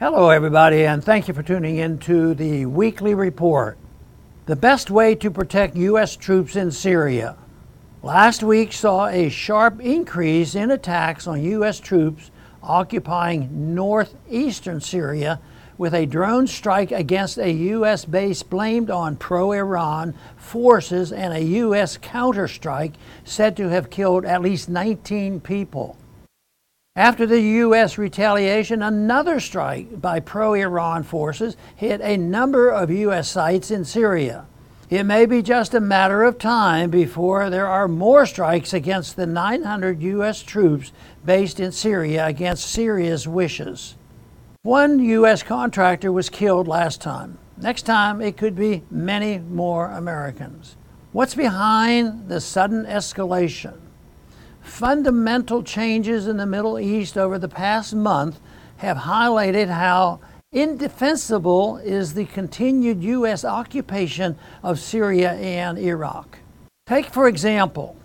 Hello, everybody, and thank you for tuning in to the weekly report. The best way to protect U.S. troops in Syria. Last week saw a sharp increase in attacks on U.S. troops occupying northeastern Syria with a drone strike against a U.S. base blamed on pro Iran forces and a U.S. counterstrike said to have killed at least 19 people. After the U.S. retaliation, another strike by pro Iran forces hit a number of U.S. sites in Syria. It may be just a matter of time before there are more strikes against the 900 U.S. troops based in Syria against Syria's wishes. One U.S. contractor was killed last time. Next time, it could be many more Americans. What's behind the sudden escalation? Fundamental changes in the Middle East over the past month have highlighted how indefensible is the continued U.S. occupation of Syria and Iraq. Take, for example,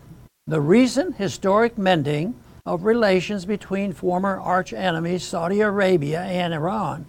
the recent historic mending of relations between former arch enemies Saudi Arabia and Iran,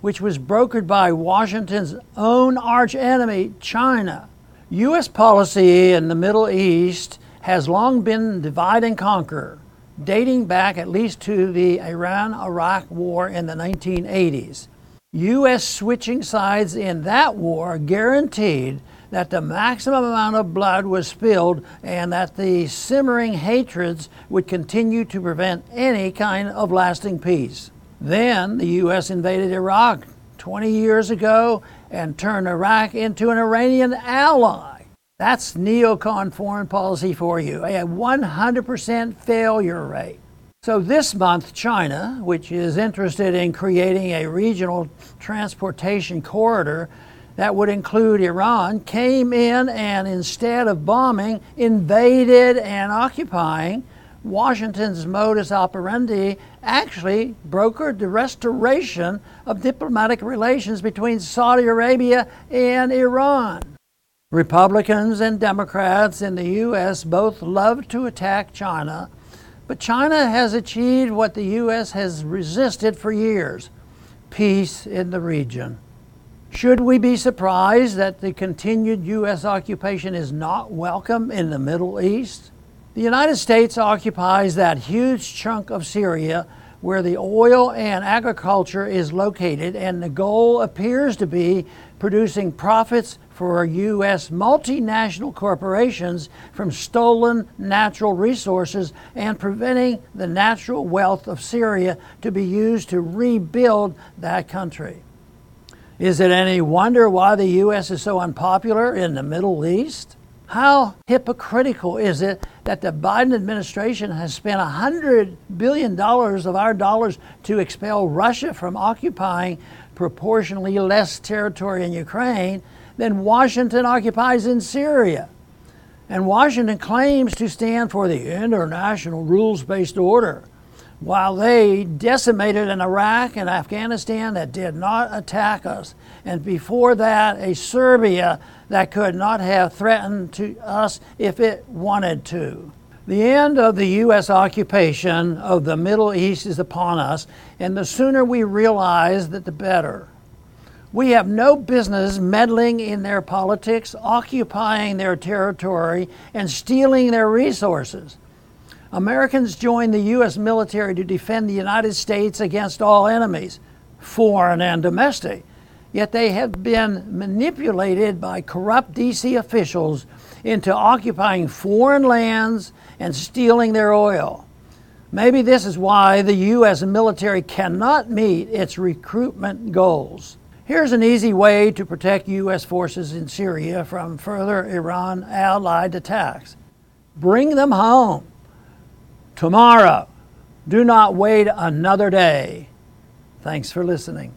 which was brokered by Washington's own arch enemy, China. U.S. policy in the Middle East has long been divide and conquer, dating back at least to the Iran Iraq War in the 1980s. U.S. switching sides in that war guaranteed that the maximum amount of blood was spilled and that the simmering hatreds would continue to prevent any kind of lasting peace. Then the U.S. invaded Iraq 20 years ago and turned Iraq into an Iranian ally. That's neocon foreign policy for you, a 100% failure rate. So, this month, China, which is interested in creating a regional transportation corridor that would include Iran, came in and instead of bombing, invaded and occupying. Washington's modus operandi actually brokered the restoration of diplomatic relations between Saudi Arabia and Iran. Republicans and Democrats in the U.S. both love to attack China, but China has achieved what the U.S. has resisted for years peace in the region. Should we be surprised that the continued U.S. occupation is not welcome in the Middle East? The United States occupies that huge chunk of Syria where the oil and agriculture is located, and the goal appears to be producing profits for U.S. multinational corporations from stolen natural resources and preventing the natural wealth of Syria to be used to rebuild that country. Is it any wonder why the U.S. is so unpopular in the Middle East? How hypocritical is it that the Biden administration has spent $100 billion of our dollars to expel Russia from occupying proportionally less territory in Ukraine than Washington occupies in Syria. And Washington claims to stand for the international rules based order, while they decimated an Iraq and Afghanistan that did not attack us, and before that, a Serbia that could not have threatened to us if it wanted to. The end of the U.S. occupation of the Middle East is upon us, and the sooner we realize that, the better. We have no business meddling in their politics, occupying their territory, and stealing their resources. Americans joined the U.S. military to defend the United States against all enemies, foreign and domestic. Yet they have been manipulated by corrupt D.C. officials into occupying foreign lands and stealing their oil. Maybe this is why the U.S. military cannot meet its recruitment goals. Here's an easy way to protect U.S. forces in Syria from further Iran allied attacks bring them home tomorrow. Do not wait another day. Thanks for listening.